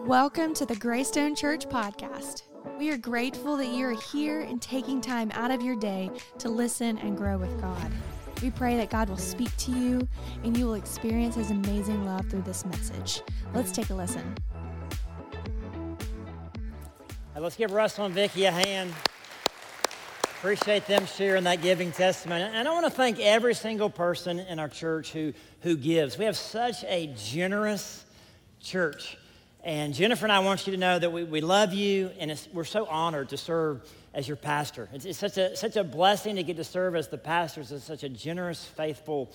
Welcome to the Greystone Church podcast. We are grateful that you are here and taking time out of your day to listen and grow with God. We pray that God will speak to you and you will experience His amazing love through this message. Let's take a listen. Let's give Russell and Vicki a hand. Appreciate them sharing that giving testimony. And I want to thank every single person in our church who, who gives. We have such a generous church. And Jennifer and I want you to know that we, we love you and we're so honored to serve as your pastor. It's, it's, such, a, such a blessing to get to serve as the pastors of such a generous, faithful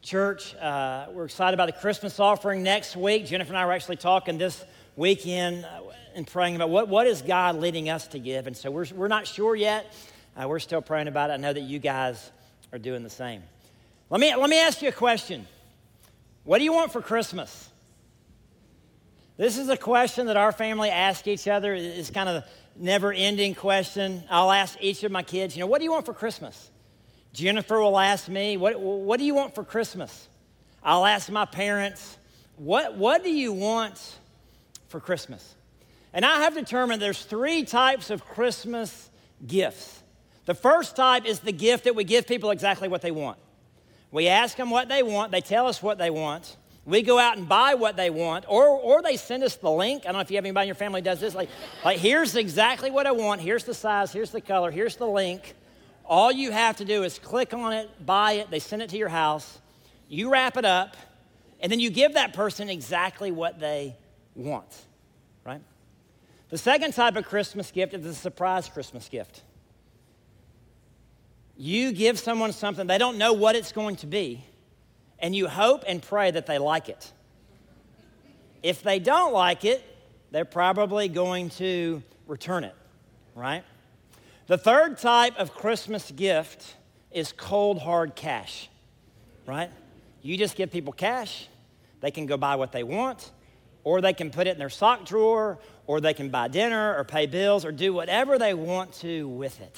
church. Uh, we're excited about the Christmas offering next week. Jennifer and I were actually talking this weekend uh, and praying about what, what is God leading us to give. And so we're, we're not sure yet. Uh, we're still praying about it. I know that you guys are doing the same. Let me, let me ask you a question. What do you want for Christmas? This is a question that our family asks each other. It's kind of a never ending question. I'll ask each of my kids, you know, what do you want for Christmas? Jennifer will ask me, what, what do you want for Christmas? I'll ask my parents, what, what do you want for Christmas? And I have determined there's three types of Christmas gifts. The first type is the gift that we give people exactly what they want. We ask them what they want, they tell us what they want. We go out and buy what they want, or, or they send us the link. I don't know if you have anybody in your family does this. Like, like, here's exactly what I want. Here's the size. Here's the color. Here's the link. All you have to do is click on it, buy it. They send it to your house. You wrap it up, and then you give that person exactly what they want, right? The second type of Christmas gift is a surprise Christmas gift. You give someone something, they don't know what it's going to be and you hope and pray that they like it. If they don't like it, they're probably going to return it, right? The third type of Christmas gift is cold, hard cash, right? You just give people cash, they can go buy what they want, or they can put it in their sock drawer, or they can buy dinner or pay bills or do whatever they want to with it.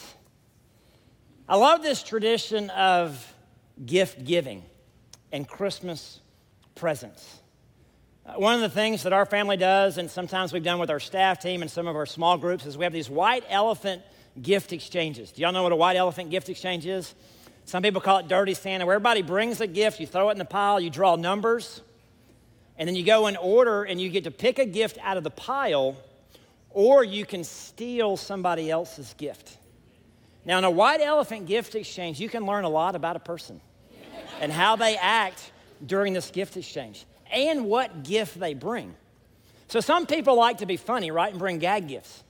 I love this tradition of gift giving and Christmas presents. Uh, one of the things that our family does, and sometimes we've done with our staff team and some of our small groups, is we have these white elephant gift exchanges. Do y'all know what a white elephant gift exchange is? Some people call it dirty Santa, where everybody brings a gift, you throw it in the pile, you draw numbers, and then you go in order and you get to pick a gift out of the pile, or you can steal somebody else's gift. Now, in a white elephant gift exchange, you can learn a lot about a person and how they act during this gift exchange and what gift they bring. So some people like to be funny, right, and bring gag gifts.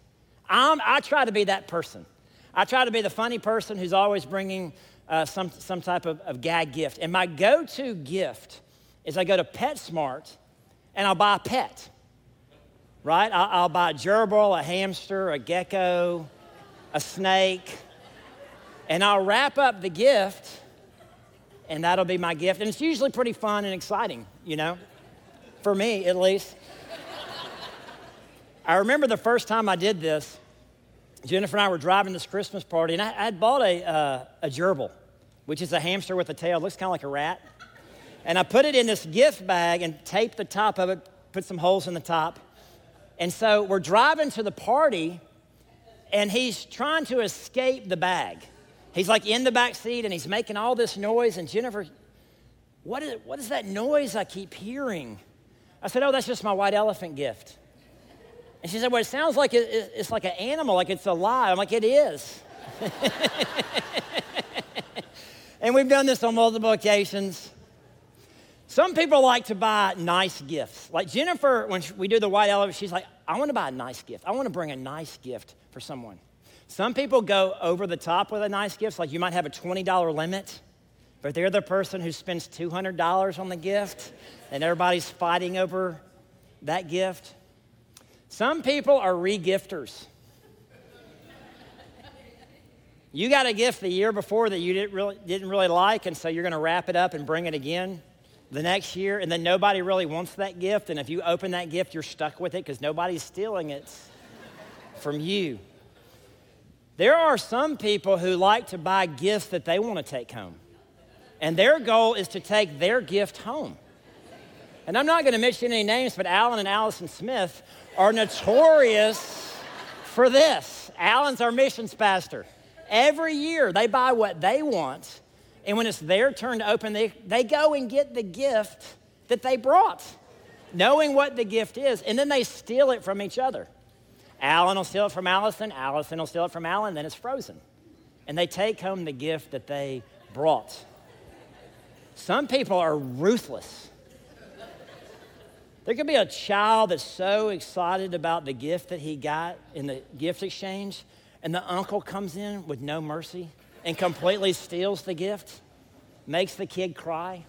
I'm, i try to be that person. I try to be the funny person who's always bringing uh, some, some type of, of gag gift. And my go to gift is I go to PetSmart and I'll buy a pet, right? I'll, I'll buy a gerbil, a hamster, a gecko, a snake, and I'll wrap up the gift and that'll be my gift. And it's usually pretty fun and exciting, you know, for me at least. I remember the first time I did this, Jennifer and I were driving this Christmas party, and I, had bought a, uh, a gerbil, which is a hamster with a tail, looks kind of like a rat. And I put it in this gift bag and taped the top of it, put some holes in the top. And so we're driving to the party, and he's trying to escape the bag. He's like in the back seat and he's making all this noise. And Jennifer, what is, what is that noise I keep hearing? I said, Oh, that's just my white elephant gift. And she said, Well, it sounds like it, it's like an animal, like it's alive. I'm like, It is. and we've done this on multiple occasions. Some people like to buy nice gifts. Like Jennifer, when we do the white elephant, she's like, I want to buy a nice gift. I want to bring a nice gift for someone. Some people go over the top with a nice gift, like you might have a $20 limit, but they're the person who spends $200 on the gift and everybody's fighting over that gift. Some people are regifters. You got a gift the year before that you didn't really, didn't really like, and so you're going to wrap it up and bring it again the next year, and then nobody really wants that gift. And if you open that gift, you're stuck with it because nobody's stealing it from you. There are some people who like to buy gifts that they want to take home. And their goal is to take their gift home. And I'm not going to mention any names, but Alan and Allison Smith are notorious for this. Alan's our missions pastor. Every year they buy what they want, and when it's their turn to open, they, they go and get the gift that they brought, knowing what the gift is, and then they steal it from each other. Alan will steal it from Allison, Allison will steal it from Alan, then it's frozen. And they take home the gift that they brought. Some people are ruthless. There could be a child that's so excited about the gift that he got in the gift exchange, and the uncle comes in with no mercy and completely steals the gift, makes the kid cry.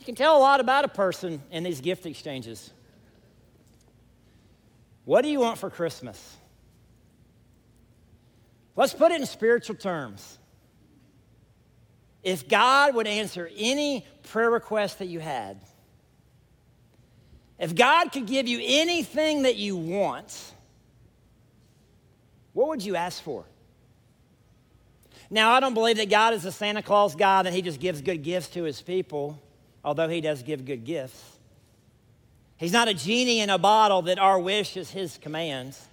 You can tell a lot about a person in these gift exchanges. What do you want for Christmas? Let's put it in spiritual terms. If God would answer any prayer request that you had, if God could give you anything that you want, what would you ask for? Now, I don't believe that God is a Santa Claus God that he just gives good gifts to his people, although he does give good gifts. He's not a genie in a bottle that our wish is his commands.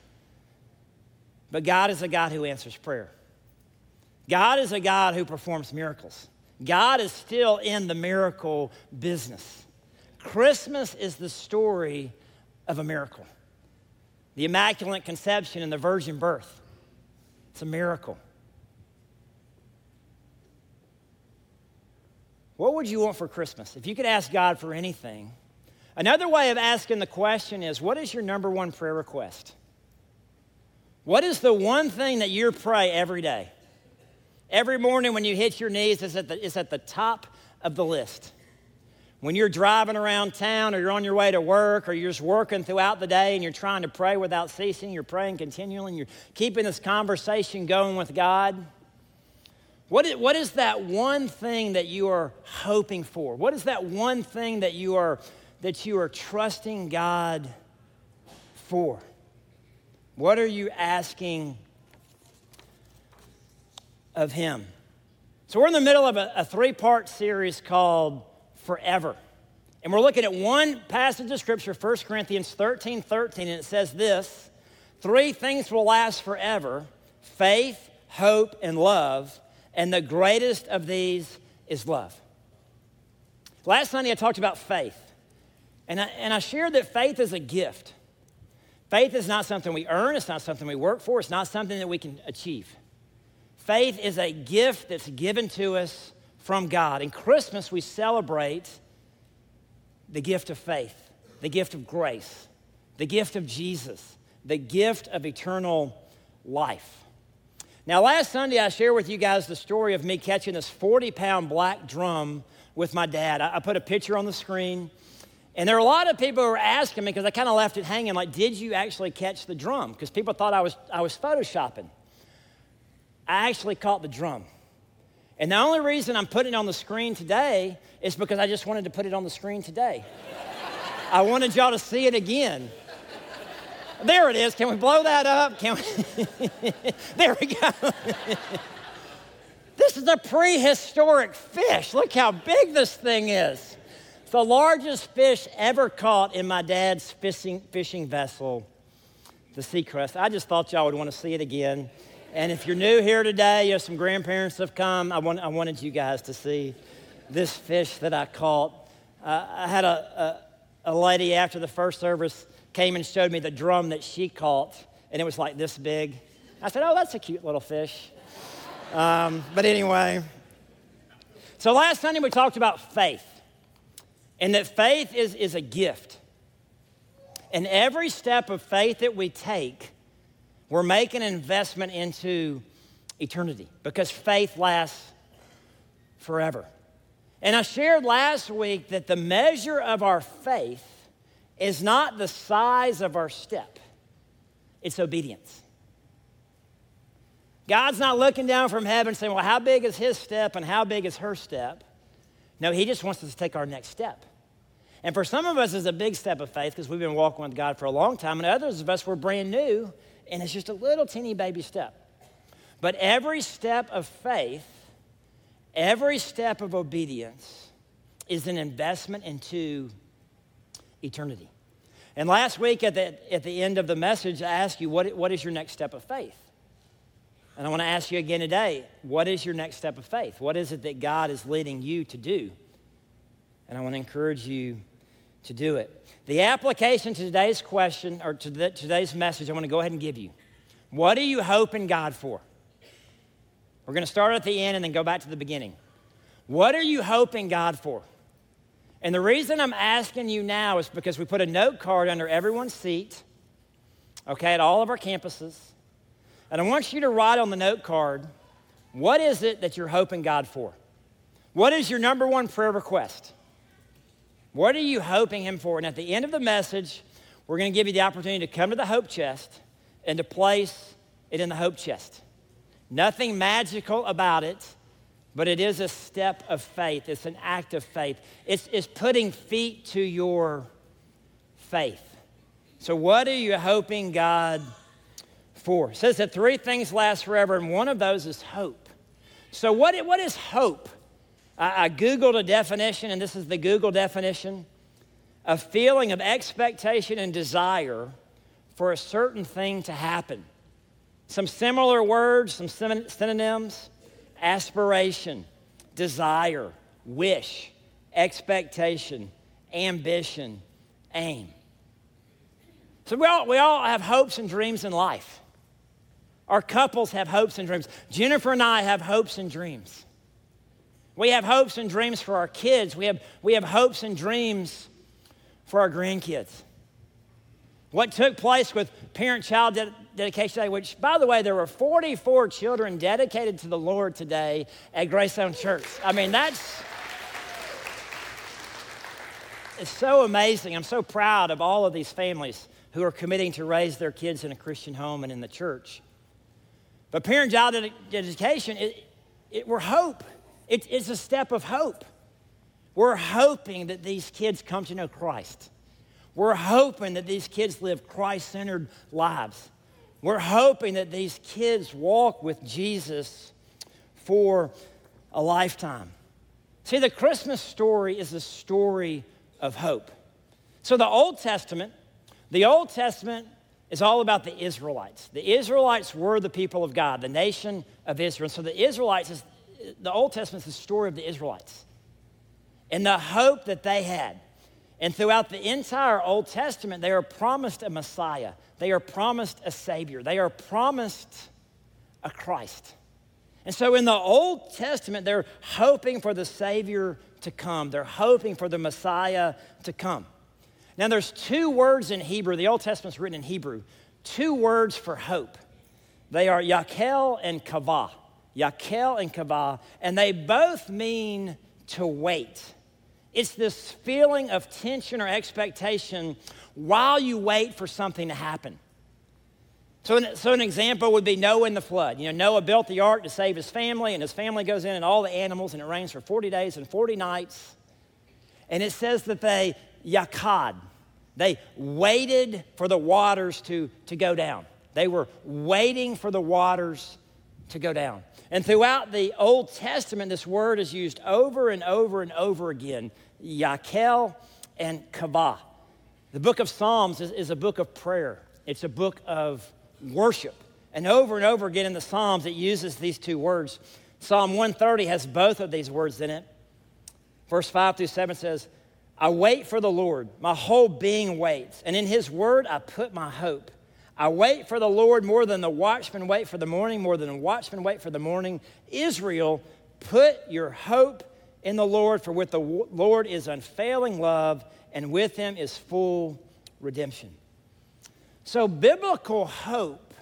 But God is a God who answers prayer. God is a God who performs miracles. God is still in the miracle business. Christmas is the story of a miracle the Immaculate Conception and the virgin birth. It's a miracle. What would you want for Christmas? If you could ask God for anything, another way of asking the question is what is your number one prayer request? What is the one thing that you pray every day? Every morning when you hit your knees, it's at the, it's at the top of the list. When you're driving around town or you're on your way to work or you're just working throughout the day and you're trying to pray without ceasing, you're praying continually and you're keeping this conversation going with God. What is, what is that one thing that you are hoping for? What is that one thing that you are, that you are trusting God for? What are you asking of Him? So, we're in the middle of a, a three part series called forever. And we're looking at one passage of scripture, 1 Corinthians 13 13, and it says this Three things will last forever faith, hope, and love. And the greatest of these is love. Last Sunday, I talked about faith. And I, and I shared that faith is a gift. Faith is not something we earn, it's not something we work for, it's not something that we can achieve. Faith is a gift that's given to us from God. In Christmas, we celebrate the gift of faith, the gift of grace, the gift of Jesus, the gift of eternal life. Now, last Sunday, I shared with you guys the story of me catching this 40 pound black drum with my dad. I put a picture on the screen. And there are a lot of people who were asking me because I kind of left it hanging like, did you actually catch the drum? Because people thought I was, I was photoshopping. I actually caught the drum. And the only reason I'm putting it on the screen today is because I just wanted to put it on the screen today. I wanted y'all to see it again. There it is. Can we blow that up? Can we? there we go. this is a prehistoric fish. Look how big this thing is. The largest fish ever caught in my dad's fishing, fishing vessel, the sea Seacrest. I just thought y'all would want to see it again. And if you're new here today, you have some grandparents have come. I, want, I wanted you guys to see this fish that I caught. Uh, I had a, a, a lady after the first service came and showed me the drum that she caught, and it was like this big. I said, Oh, that's a cute little fish. Um, but anyway, so last Sunday we talked about faith, and that faith is, is a gift. And every step of faith that we take, we're making an investment into eternity because faith lasts forever. And I shared last week that the measure of our faith is not the size of our step, it's obedience. God's not looking down from heaven saying, Well, how big is his step and how big is her step? No, he just wants us to take our next step. And for some of us, it's a big step of faith because we've been walking with God for a long time, and others of us, we're brand new and it's just a little teeny baby step. But every step of faith, every step of obedience is an investment into eternity. And last week at the, at the end of the message, I asked you, what, what is your next step of faith? And I want to ask you again today, what is your next step of faith? What is it that God is leading you to do? And I want to encourage you to do it. The application to today's question or to the, today's message, I want to go ahead and give you. What are you hoping God for? We're going to start at the end and then go back to the beginning. What are you hoping God for? And the reason I'm asking you now is because we put a note card under everyone's seat, okay, at all of our campuses. And I want you to write on the note card what is it that you're hoping God for? What is your number one prayer request? What are you hoping Him for? And at the end of the message, we're going to give you the opportunity to come to the hope chest and to place it in the hope chest. Nothing magical about it, but it is a step of faith. It's an act of faith. It's, it's putting feet to your faith. So, what are you hoping God for? It says that three things last forever, and one of those is hope. So, what, what is hope? I, I Googled a definition, and this is the Google definition a feeling of expectation and desire for a certain thing to happen. Some similar words, some synonyms aspiration, desire, wish, expectation, ambition, aim. So we all, we all have hopes and dreams in life. Our couples have hopes and dreams. Jennifer and I have hopes and dreams. We have hopes and dreams for our kids. We have, we have hopes and dreams for our grandkids. What took place with parent child de- dedication day, which, by the way, there were 44 children dedicated to the Lord today at Greystone Church. I mean, that's. It's so amazing. I'm so proud of all of these families who are committing to raise their kids in a Christian home and in the church. But parent child dedication, it, it, we're hope. It, it's a step of hope. We're hoping that these kids come to know Christ. We're hoping that these kids live Christ centered lives. We're hoping that these kids walk with Jesus for a lifetime. See, the Christmas story is a story of hope. So, the Old Testament, the Old Testament is all about the Israelites. The Israelites were the people of God, the nation of Israel. So, the Israelites is the Old Testament is the story of the Israelites and the hope that they had. And throughout the entire Old Testament, they are promised a Messiah, they are promised a Savior, they are promised a Christ. And so in the Old Testament, they're hoping for the Savior to come, they're hoping for the Messiah to come. Now, there's two words in Hebrew, the Old Testament's written in Hebrew, two words for hope. They are Yakel and Kavah. Yakel and Kavah, and they both mean to wait. It's this feeling of tension or expectation while you wait for something to happen. So an, so, an example would be Noah in the flood. You know, Noah built the ark to save his family, and his family goes in and all the animals, and it rains for 40 days and 40 nights. And it says that they yakad, they waited for the waters to, to go down. They were waiting for the waters to go down. And throughout the Old Testament, this word is used over and over and over again Yakel and Kavah. The book of Psalms is, is a book of prayer, it's a book of worship. And over and over again in the Psalms, it uses these two words. Psalm 130 has both of these words in it. Verse 5 through 7 says, I wait for the Lord, my whole being waits, and in his word I put my hope. I wait for the Lord more than the watchman wait for the morning, more than the watchman wait for the morning. Israel, put your hope in the Lord, for with the Lord is unfailing love, and with him is full redemption. So, biblical hope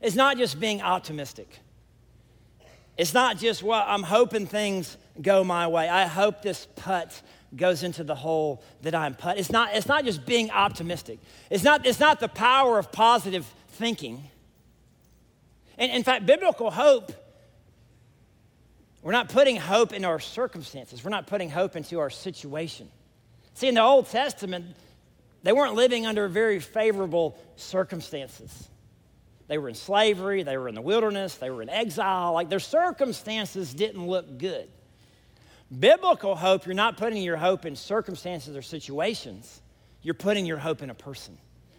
is not just being optimistic. It's not just, well, I'm hoping things go my way. I hope this putt goes into the hole that I'm put. It's not, it's not just being optimistic. It's not, it's not the power of positive thinking. And in fact, biblical hope, we're not putting hope in our circumstances. We're not putting hope into our situation. See, in the Old Testament, they weren't living under very favorable circumstances. They were in slavery, they were in the wilderness, they were in exile. Like their circumstances didn't look good. Biblical hope, you're not putting your hope in circumstances or situations, you're putting your hope in a person.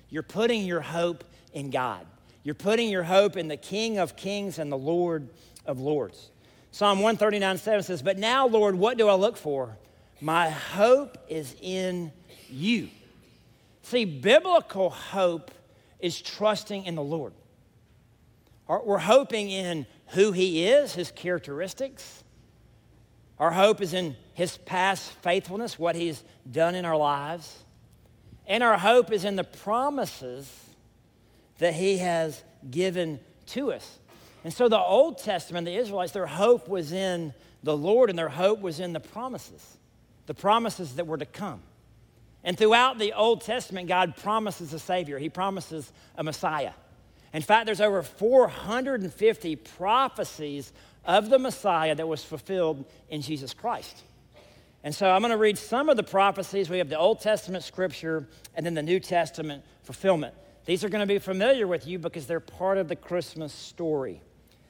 You're putting your hope in God. You're putting your hope in the King of Kings and the Lord of Lords. Psalm 139 7 says, But now, Lord, what do I look for? My hope is in you. See, biblical hope is trusting in the Lord. We're hoping in who He is, His characteristics. Our hope is in His past faithfulness, what He's done in our lives. And our hope is in the promises that He has given to us. And so the Old Testament, the Israelites, their hope was in the Lord and their hope was in the promises, the promises that were to come. And throughout the Old Testament, God promises a Savior, He promises a Messiah. In fact, there's over 450 prophecies of the Messiah that was fulfilled in Jesus Christ. And so I'm going to read some of the prophecies. We have the Old Testament scripture and then the New Testament fulfillment. These are going to be familiar with you because they're part of the Christmas story.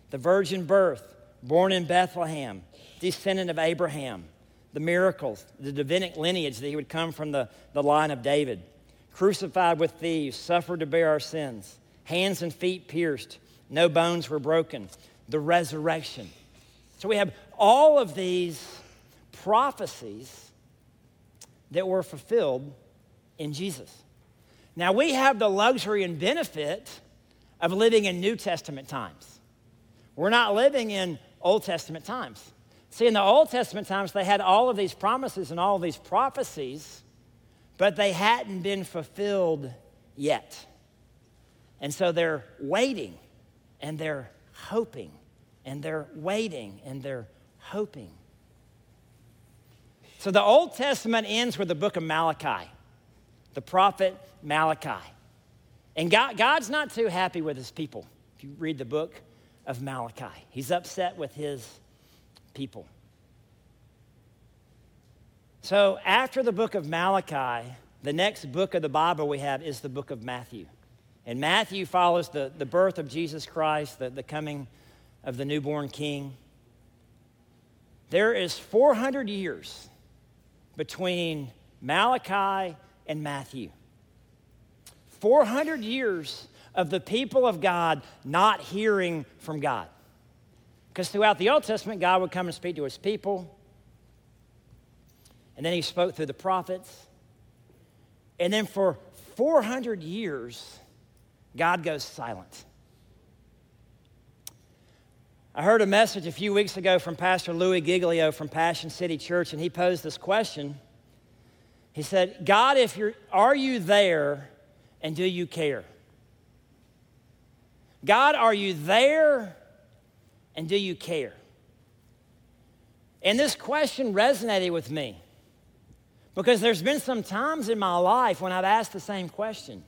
The virgin birth, born in Bethlehem, descendant of Abraham, the miracles, the Davidic lineage that he would come from the, the line of David, crucified with thieves, suffered to bear our sins, hands and feet pierced, no bones were broken, the resurrection. So we have all of these prophecies that were fulfilled in Jesus. Now we have the luxury and benefit of living in New Testament times. We're not living in Old Testament times. See, in the Old Testament times, they had all of these promises and all of these prophecies, but they hadn't been fulfilled yet. And so they're waiting and they're hoping and they're waiting and they're hoping. So the Old Testament ends with the book of Malachi, the prophet Malachi. And God, God's not too happy with his people. If you read the book of Malachi, he's upset with his people. So after the book of Malachi, the next book of the Bible we have is the book of Matthew. And Matthew follows the, the birth of Jesus Christ, the, the coming of the newborn king. There is 400 years between Malachi and Matthew. 400 years of the people of God not hearing from God. Because throughout the Old Testament, God would come and speak to his people. And then he spoke through the prophets. And then for 400 years, God goes silent. I heard a message a few weeks ago from Pastor Louis Giglio from Passion City Church, and he posed this question. He said, God, if you're, are you there and do you care? God, are you there and do you care? And this question resonated with me because there's been some times in my life when I've asked the same question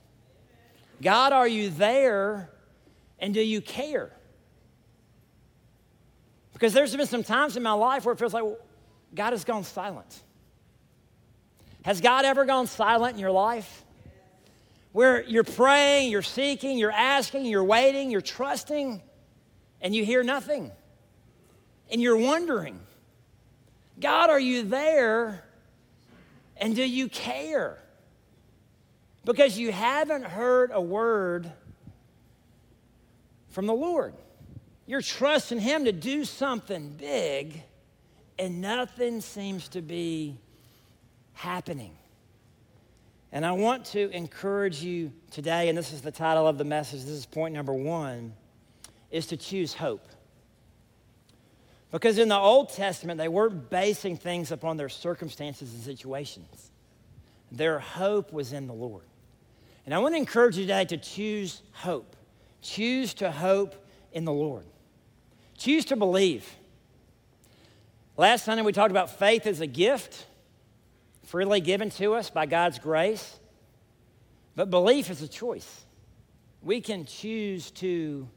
God, are you there and do you care? Because there's been some times in my life where it feels like well, God has gone silent. Has God ever gone silent in your life? Where you're praying, you're seeking, you're asking, you're waiting, you're trusting, and you hear nothing. And you're wondering, God, are you there? And do you care? Because you haven't heard a word from the Lord. You're trusting Him to do something big, and nothing seems to be happening. And I want to encourage you today, and this is the title of the message, this is point number one, is to choose hope. Because in the Old Testament, they weren't basing things upon their circumstances and situations. Their hope was in the Lord. And I want to encourage you today to choose hope. Choose to hope in the Lord. Choose to believe. Last Sunday, we talked about faith as a gift freely given to us by God's grace. But belief is a choice. We can choose to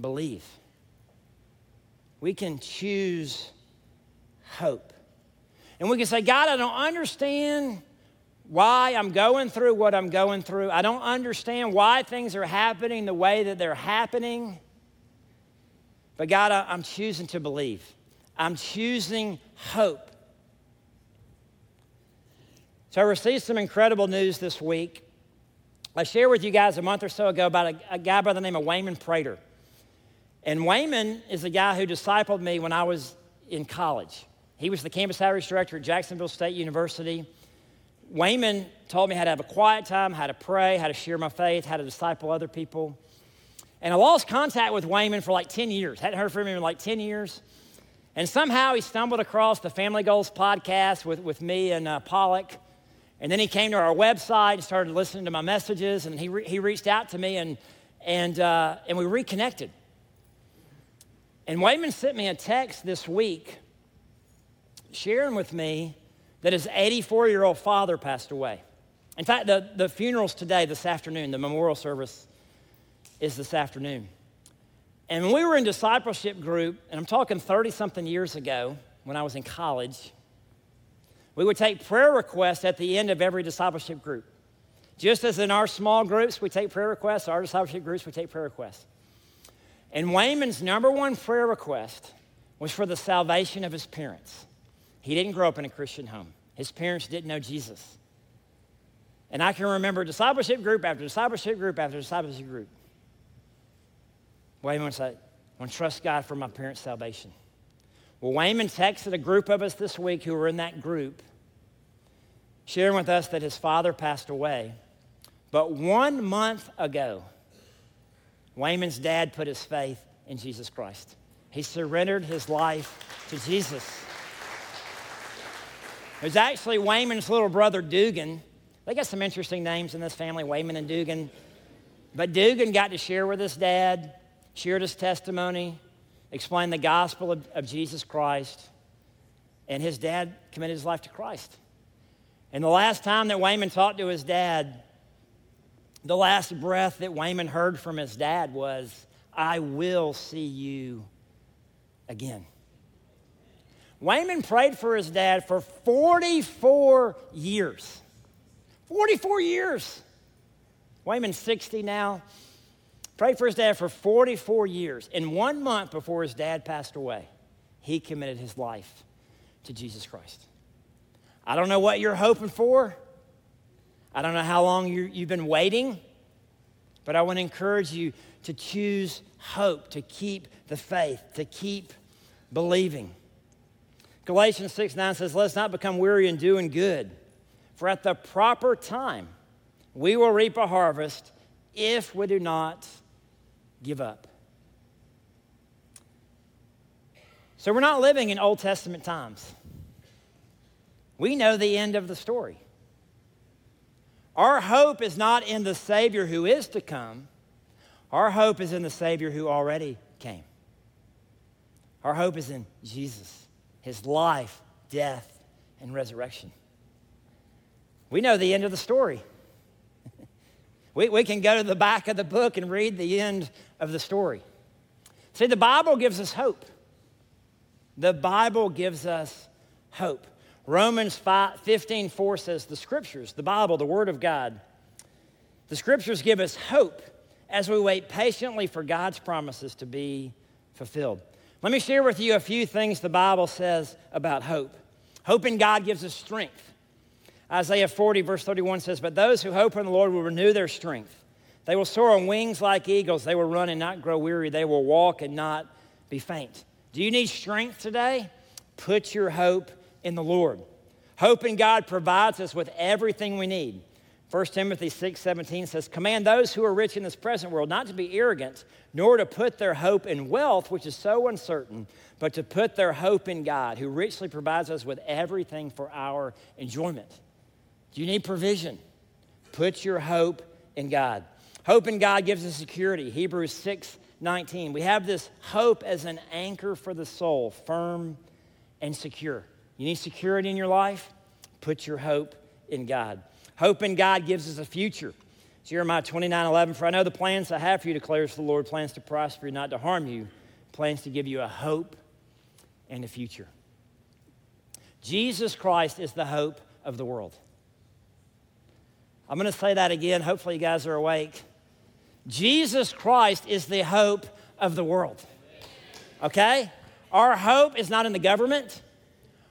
believe. We can choose hope. And we can say, God, I don't understand why I'm going through what I'm going through. I don't understand why things are happening the way that they're happening. But God, I'm choosing to believe. I'm choosing hope. So I received some incredible news this week. I shared with you guys a month or so ago about a, a guy by the name of Wayman Prater. And Wayman is a guy who discipled me when I was in college. He was the campus outreach director at Jacksonville State University. Wayman taught me how to have a quiet time, how to pray, how to share my faith, how to disciple other people. And I lost contact with Wayman for like 10 years. Hadn't heard from him in like 10 years. And somehow he stumbled across the Family Goals podcast with, with me and uh, Pollock. And then he came to our website and started listening to my messages, and he, re- he reached out to me, and, and, uh, and we reconnected. And Wayman sent me a text this week sharing with me that his 84 year old father passed away. In fact, the, the funeral's today, this afternoon. The memorial service is this afternoon. And when we were in discipleship group, and I'm talking 30 something years ago when I was in college, we would take prayer requests at the end of every discipleship group. Just as in our small groups, we take prayer requests, our discipleship groups, we take prayer requests. And Wayman's number one prayer request was for the salvation of his parents. He didn't grow up in a Christian home, his parents didn't know Jesus. And I can remember discipleship group after discipleship group after discipleship group. Wayman say, I want to trust God for my parents' salvation. Well, Wayman texted a group of us this week who were in that group, sharing with us that his father passed away. But one month ago, Wayman's dad put his faith in Jesus Christ. He surrendered his life to Jesus. It was actually Wayman's little brother, Dugan. They got some interesting names in this family, Wayman and Dugan. But Dugan got to share with his dad, shared his testimony, explained the gospel of, of Jesus Christ, and his dad committed his life to Christ. And the last time that Wayman talked to his dad, the last breath that Wayman heard from his dad was, I will see you again. Wayman prayed for his dad for 44 years. 44 years. Wayman's 60 now. Prayed for his dad for 44 years. And one month before his dad passed away, he committed his life to Jesus Christ. I don't know what you're hoping for. I don't know how long you, have been waiting, but I want to encourage you to choose hope, to keep the faith, to keep believing. Galatians 6 9 says, Let's not become weary in doing good, for at the proper time we will reap a harvest if we do not give up. So we're not living in Old Testament times. We know the end of the story. Our hope is not in the Savior who is to come, our hope is in the Savior who already came. Our hope is in Jesus, his life, death, and resurrection. We know the end of the story. we, we can go to the back of the book and read the end of the story. See, the Bible gives us hope. The Bible gives us hope. Romans 5, 15, 4 says, The scriptures, the Bible, the Word of God, the scriptures give us hope as we wait patiently for God's promises to be fulfilled. Let me share with you a few things the Bible says about hope. Hope in God gives us strength. Isaiah 40, verse 31 says, But those who hope in the Lord will renew their strength. They will soar on wings like eagles. They will run and not grow weary. They will walk and not be faint. Do you need strength today? Put your hope in the Lord. Hope in God provides us with everything we need. 1 Timothy 6 17 says, Command those who are rich in this present world not to be arrogant, nor to put their hope in wealth, which is so uncertain, but to put their hope in God, who richly provides us with everything for our enjoyment. Do you need provision? Put your hope in God. Hope in God gives us security. Hebrews 6 19. We have this hope as an anchor for the soul, firm and secure. You need security in your life? Put your hope in God. Hope in God gives us a future. Jeremiah 29 11. For I know the plans I have for you, declares the Lord plans to prosper you, not to harm you, plans to give you a hope and a future. Jesus Christ is the hope of the world. I'm going to say that again. Hopefully, you guys are awake. Jesus Christ is the hope of the world. Okay? Our hope is not in the government.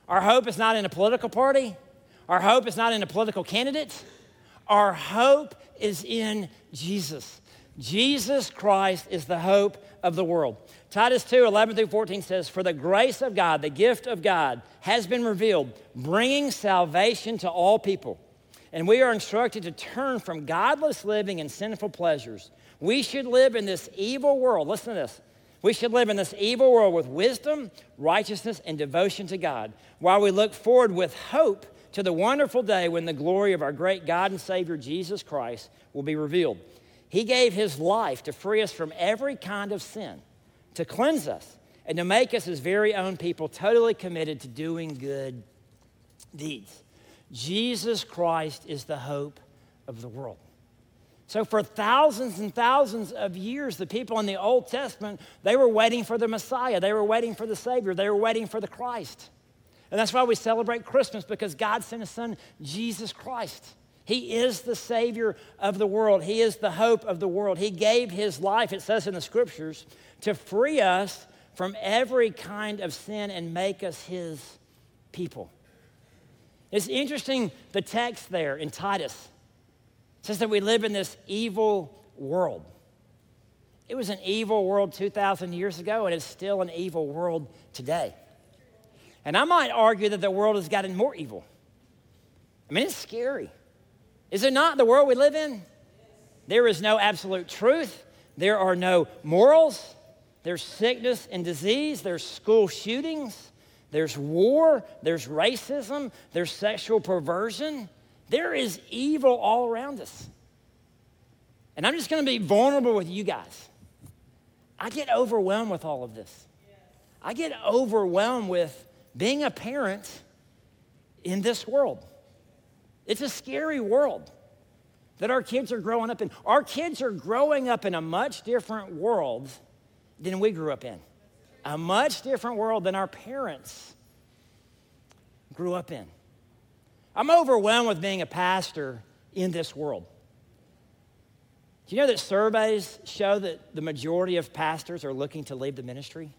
Our hope is not in a political party. Our hope is not in a political candidate. Our hope is in Jesus. Jesus Christ is the hope of the world. Titus 2 11 through 14 says, For the grace of God, the gift of God, has been revealed, bringing salvation to all people. And we are instructed to turn from godless living and sinful pleasures. We should live in this evil world. Listen to this. We should live in this evil world with wisdom, righteousness, and devotion to God, while we look forward with hope to the wonderful day when the glory of our great God and Savior Jesus Christ will be revealed. He gave his life to free us from every kind of sin, to cleanse us, and to make us his very own people, totally committed to doing good deeds. Jesus Christ is the hope of the world. So, for thousands and thousands of years, the people in the Old Testament, they were waiting for the Messiah. They were waiting for the Savior. They were waiting for the Christ. And that's why we celebrate Christmas because God sent His Son, Jesus Christ. He is the Savior of the world. He is the hope of the world. He gave His life, it says in the scriptures, to free us from every kind of sin and make us His people. It's interesting, the text there in Titus says that we live in this evil world. It was an evil world 2,000 years ago, and it's still an evil world today. And I might argue that the world has gotten more evil. I mean, it's scary. Is it not the world we live in? There is no absolute truth. There are no morals. There's sickness and disease. There's school shootings. There's war. There's racism. There's sexual perversion. There is evil all around us. And I'm just going to be vulnerable with you guys. I get overwhelmed with all of this. I get overwhelmed with being a parent in this world. It's a scary world that our kids are growing up in. Our kids are growing up in a much different world than we grew up in, a much different world than our parents grew up in. I'm overwhelmed with being a pastor in this world. Do you know that surveys show that the majority of pastors are looking to leave the ministry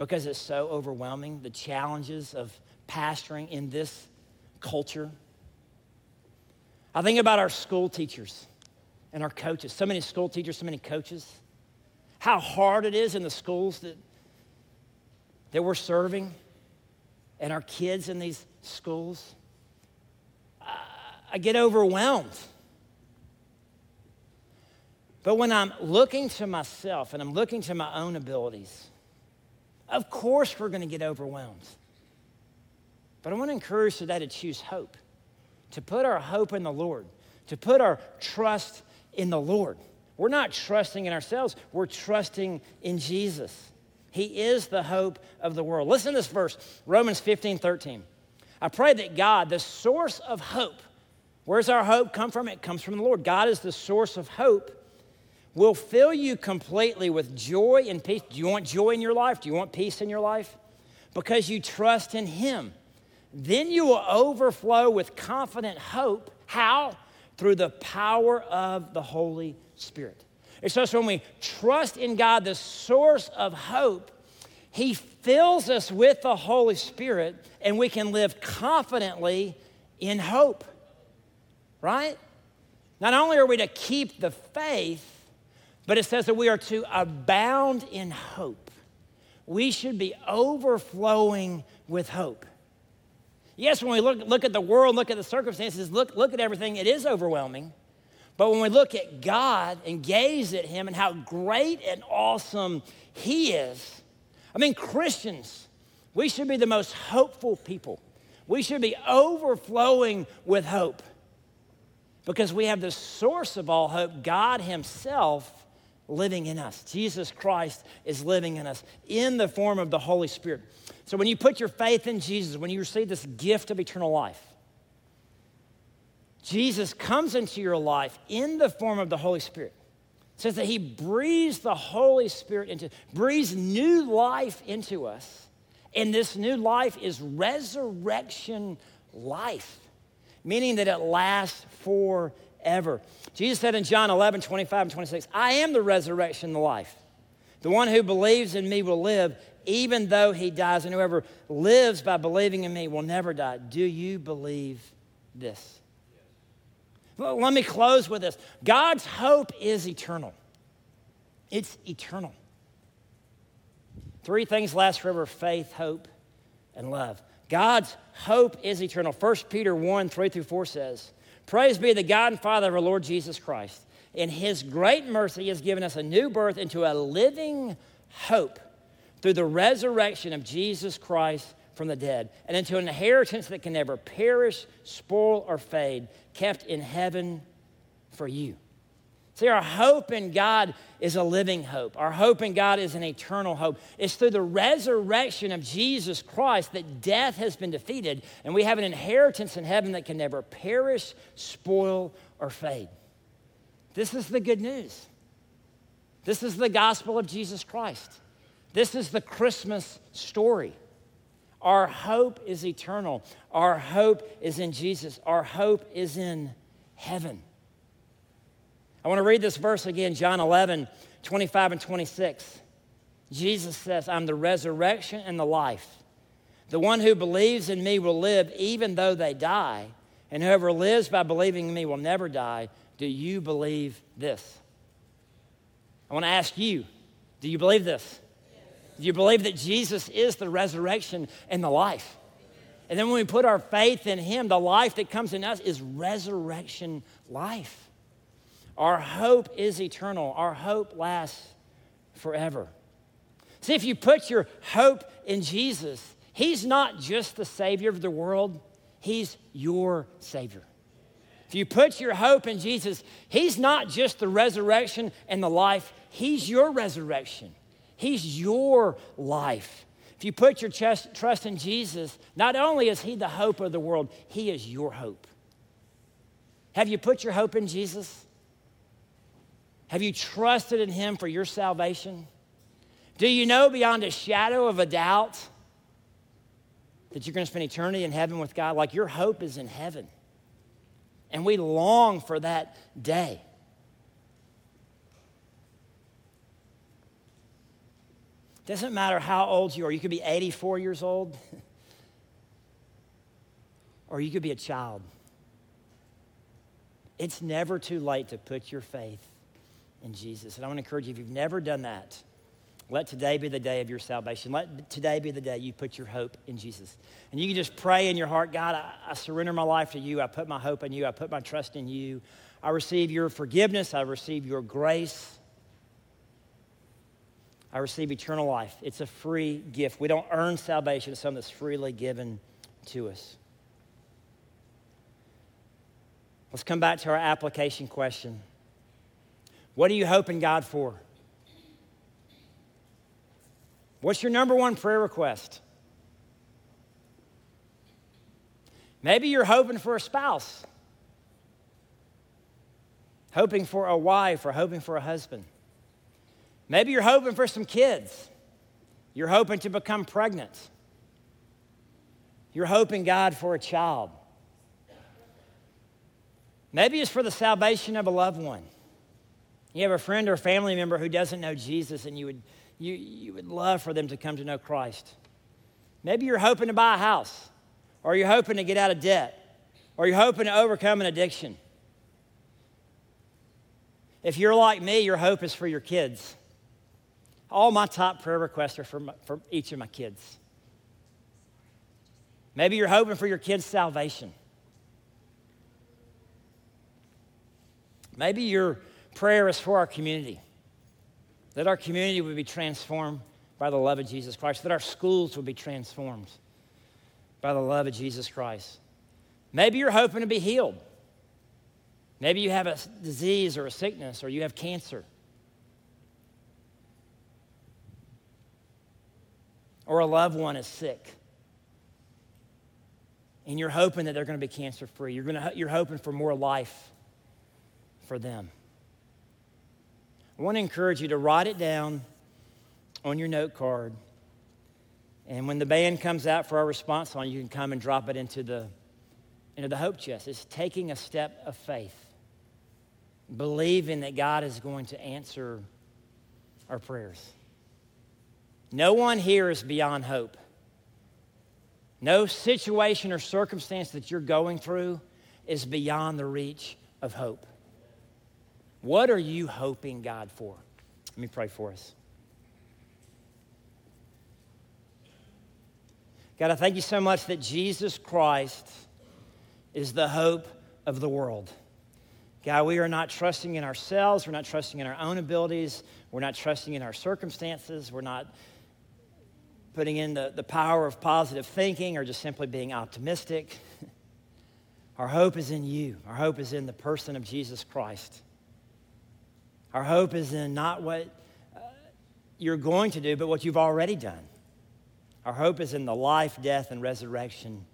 because it's so overwhelming, the challenges of pastoring in this culture? I think about our school teachers and our coaches. So many school teachers, so many coaches. How hard it is in the schools that, that we're serving and our kids in these schools. I, I get overwhelmed. But when I'm looking to myself and I'm looking to my own abilities, of course we're going to get overwhelmed. But I want to encourage today to choose hope to put our hope in the Lord, to put our trust in the Lord. We're not trusting in ourselves, we're trusting in Jesus. He is the hope of the world. Listen to this verse, Romans 15 13. I pray that God, the source of hope, where's our hope come from? It comes from the Lord. God is the source of hope, will fill you completely with joy and peace. Do you want joy in your life? Do you want peace in your life? Because you trust in Him. Then you will overflow with confident hope. How? Through the power of the Holy Spirit. It's just when we trust in God, the source of hope, He fills us with the Holy Spirit and we can live confidently in hope. Right? Not only are we to keep the faith, but it says that we are to abound in hope. We should be overflowing with hope. Yes, when we look, look at the world, look at the circumstances, look, look at everything, it is overwhelming. But when we look at God and gaze at Him and how great and awesome He is, I mean, Christians, we should be the most hopeful people. We should be overflowing with hope because we have the source of all hope, God Himself, living in us. Jesus Christ is living in us in the form of the Holy Spirit. So when you put your faith in Jesus, when you receive this gift of eternal life, Jesus comes into your life in the form of the Holy Spirit. It says that he breathes the Holy Spirit into, breathes new life into us. And this new life is resurrection life, meaning that it lasts forever. Jesus said in John 11, 25 and 26, I am the resurrection and the life. The one who believes in me will live even though he dies, and whoever lives by believing in me will never die. Do you believe this? Let me close with this God's hope is eternal. It's eternal. Three things last forever faith, hope, and love. God's hope is eternal. 1 Peter 1 3 through 4 says, Praise be the God and Father of our Lord Jesus Christ. In his great mercy, he has given us a new birth into a living hope through the resurrection of Jesus Christ from the dead, and into an inheritance that can never perish, spoil, or fade, kept in heaven for you. See, our hope in God is a living hope. Our hope in God is an eternal hope. It's through the resurrection of Jesus Christ that death has been defeated, and we have an inheritance in heaven that can never perish, spoil, or fade. This is the good news. This is the gospel of Jesus Christ. This is the Christmas story. Our hope is eternal. Our hope is in Jesus. Our hope is in heaven. I want to read this verse again, John 11, 25 and 26. Jesus says, I'm the resurrection and the life. The one who believes in me will live even though they die, and whoever lives by believing in me will never die. Do you believe this? I want to ask you, do you believe this? Do you believe that Jesus is the resurrection and the life? And then when we put our faith in Him, the life that comes in us is resurrection life. Our hope is eternal, our hope lasts forever. See, if you put your hope in Jesus, He's not just the Savior of the world, He's your Savior. If you put your hope in Jesus, He's not just the resurrection and the life, He's your resurrection. He's your life. If you put your trust, trust in Jesus, not only is He the hope of the world, He is your hope. Have you put your hope in Jesus? Have you trusted in Him for your salvation? Do you know beyond a shadow of a doubt that you're going to spend eternity in heaven with God? Like your hope is in heaven. And we long for that day. Doesn't matter how old you are. You could be 84 years old, or you could be a child. It's never too late to put your faith in Jesus. And I want to encourage you if you've never done that, let today be the day of your salvation. Let today be the day you put your hope in Jesus. And you can just pray in your heart God, I, I surrender my life to you. I put my hope in you. I put my trust in you. I receive your forgiveness. I receive your grace. I receive eternal life. It's a free gift. We don't earn salvation, it's something that's freely given to us. Let's come back to our application question. What are you hoping God for? What's your number one prayer request? Maybe you're hoping for a spouse, hoping for a wife, or hoping for a husband. Maybe you're hoping for some kids. You're hoping to become pregnant. You're hoping God for a child. Maybe it's for the salvation of a loved one. You have a friend or family member who doesn't know Jesus and you would, you, you would love for them to come to know Christ. Maybe you're hoping to buy a house, or you're hoping to get out of debt, or you're hoping to overcome an addiction. If you're like me, your hope is for your kids. All my top prayer requests are for, my, for each of my kids. Maybe you're hoping for your kids' salvation. Maybe your prayer is for our community, that our community would be transformed by the love of Jesus Christ, that our schools would be transformed by the love of Jesus Christ. Maybe you're hoping to be healed. Maybe you have a disease or a sickness or you have cancer. or a loved one is sick and you're hoping that they're going to be cancer free, you're, gonna, you're hoping for more life for them. I want to encourage you to write it down on your note card. And when the band comes out for our response song, you can come and drop it into the, into the hope chest. It's taking a step of faith, believing that God is going to answer our prayers. No one here is beyond hope. No situation or circumstance that you're going through is beyond the reach of hope. What are you hoping God for? Let me pray for us. God, I thank you so much that Jesus Christ is the hope of the world. God, we are not trusting in ourselves. We're not trusting in our own abilities. We're not trusting in our circumstances. We're not putting in the, the power of positive thinking or just simply being optimistic. Our hope is in you. Our hope is in the person of Jesus Christ. Our hope is in not what uh, you're going to do, but what you've already done. Our hope is in the life, death, and resurrection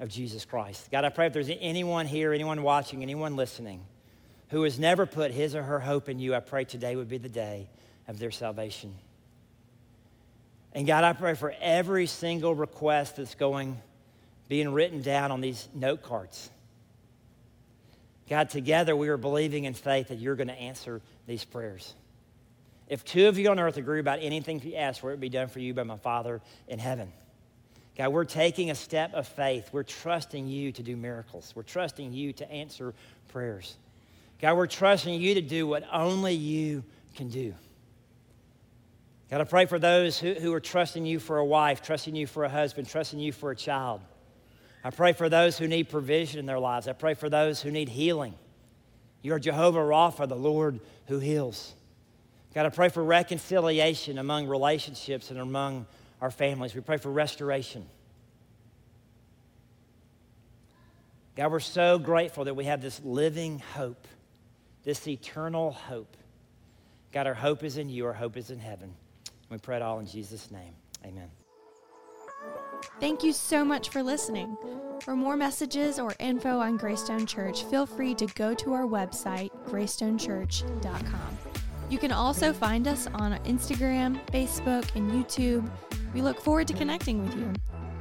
of Jesus Christ. God, I pray if there's anyone here, anyone watching, anyone listening who has never put his or her hope in you, I pray today would be the day of their salvation. And God, I pray for every single request that's going, being written down on these note cards. God, together we are believing in faith that you're going to answer these prayers. If two of you on earth agree about anything you ask for, it would be done for you by my Father in heaven. God, we're taking a step of faith. We're trusting you to do miracles. We're trusting you to answer prayers. God, we're trusting you to do what only you can do. God, I pray for those who, who are trusting you for a wife, trusting you for a husband, trusting you for a child. I pray for those who need provision in their lives. I pray for those who need healing. You're Jehovah Rapha, the Lord who heals. God, I pray for reconciliation among relationships and among our families. We pray for restoration. God, we're so grateful that we have this living hope, this eternal hope. God, our hope is in you, our hope is in heaven. We pray it all in Jesus' name. Amen. Thank you so much for listening. For more messages or info on Greystone Church, feel free to go to our website, greystonechurch.com. You can also find us on Instagram, Facebook, and YouTube. We look forward to connecting with you.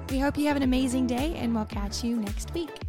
We hope you have an amazing day, and we'll catch you next week.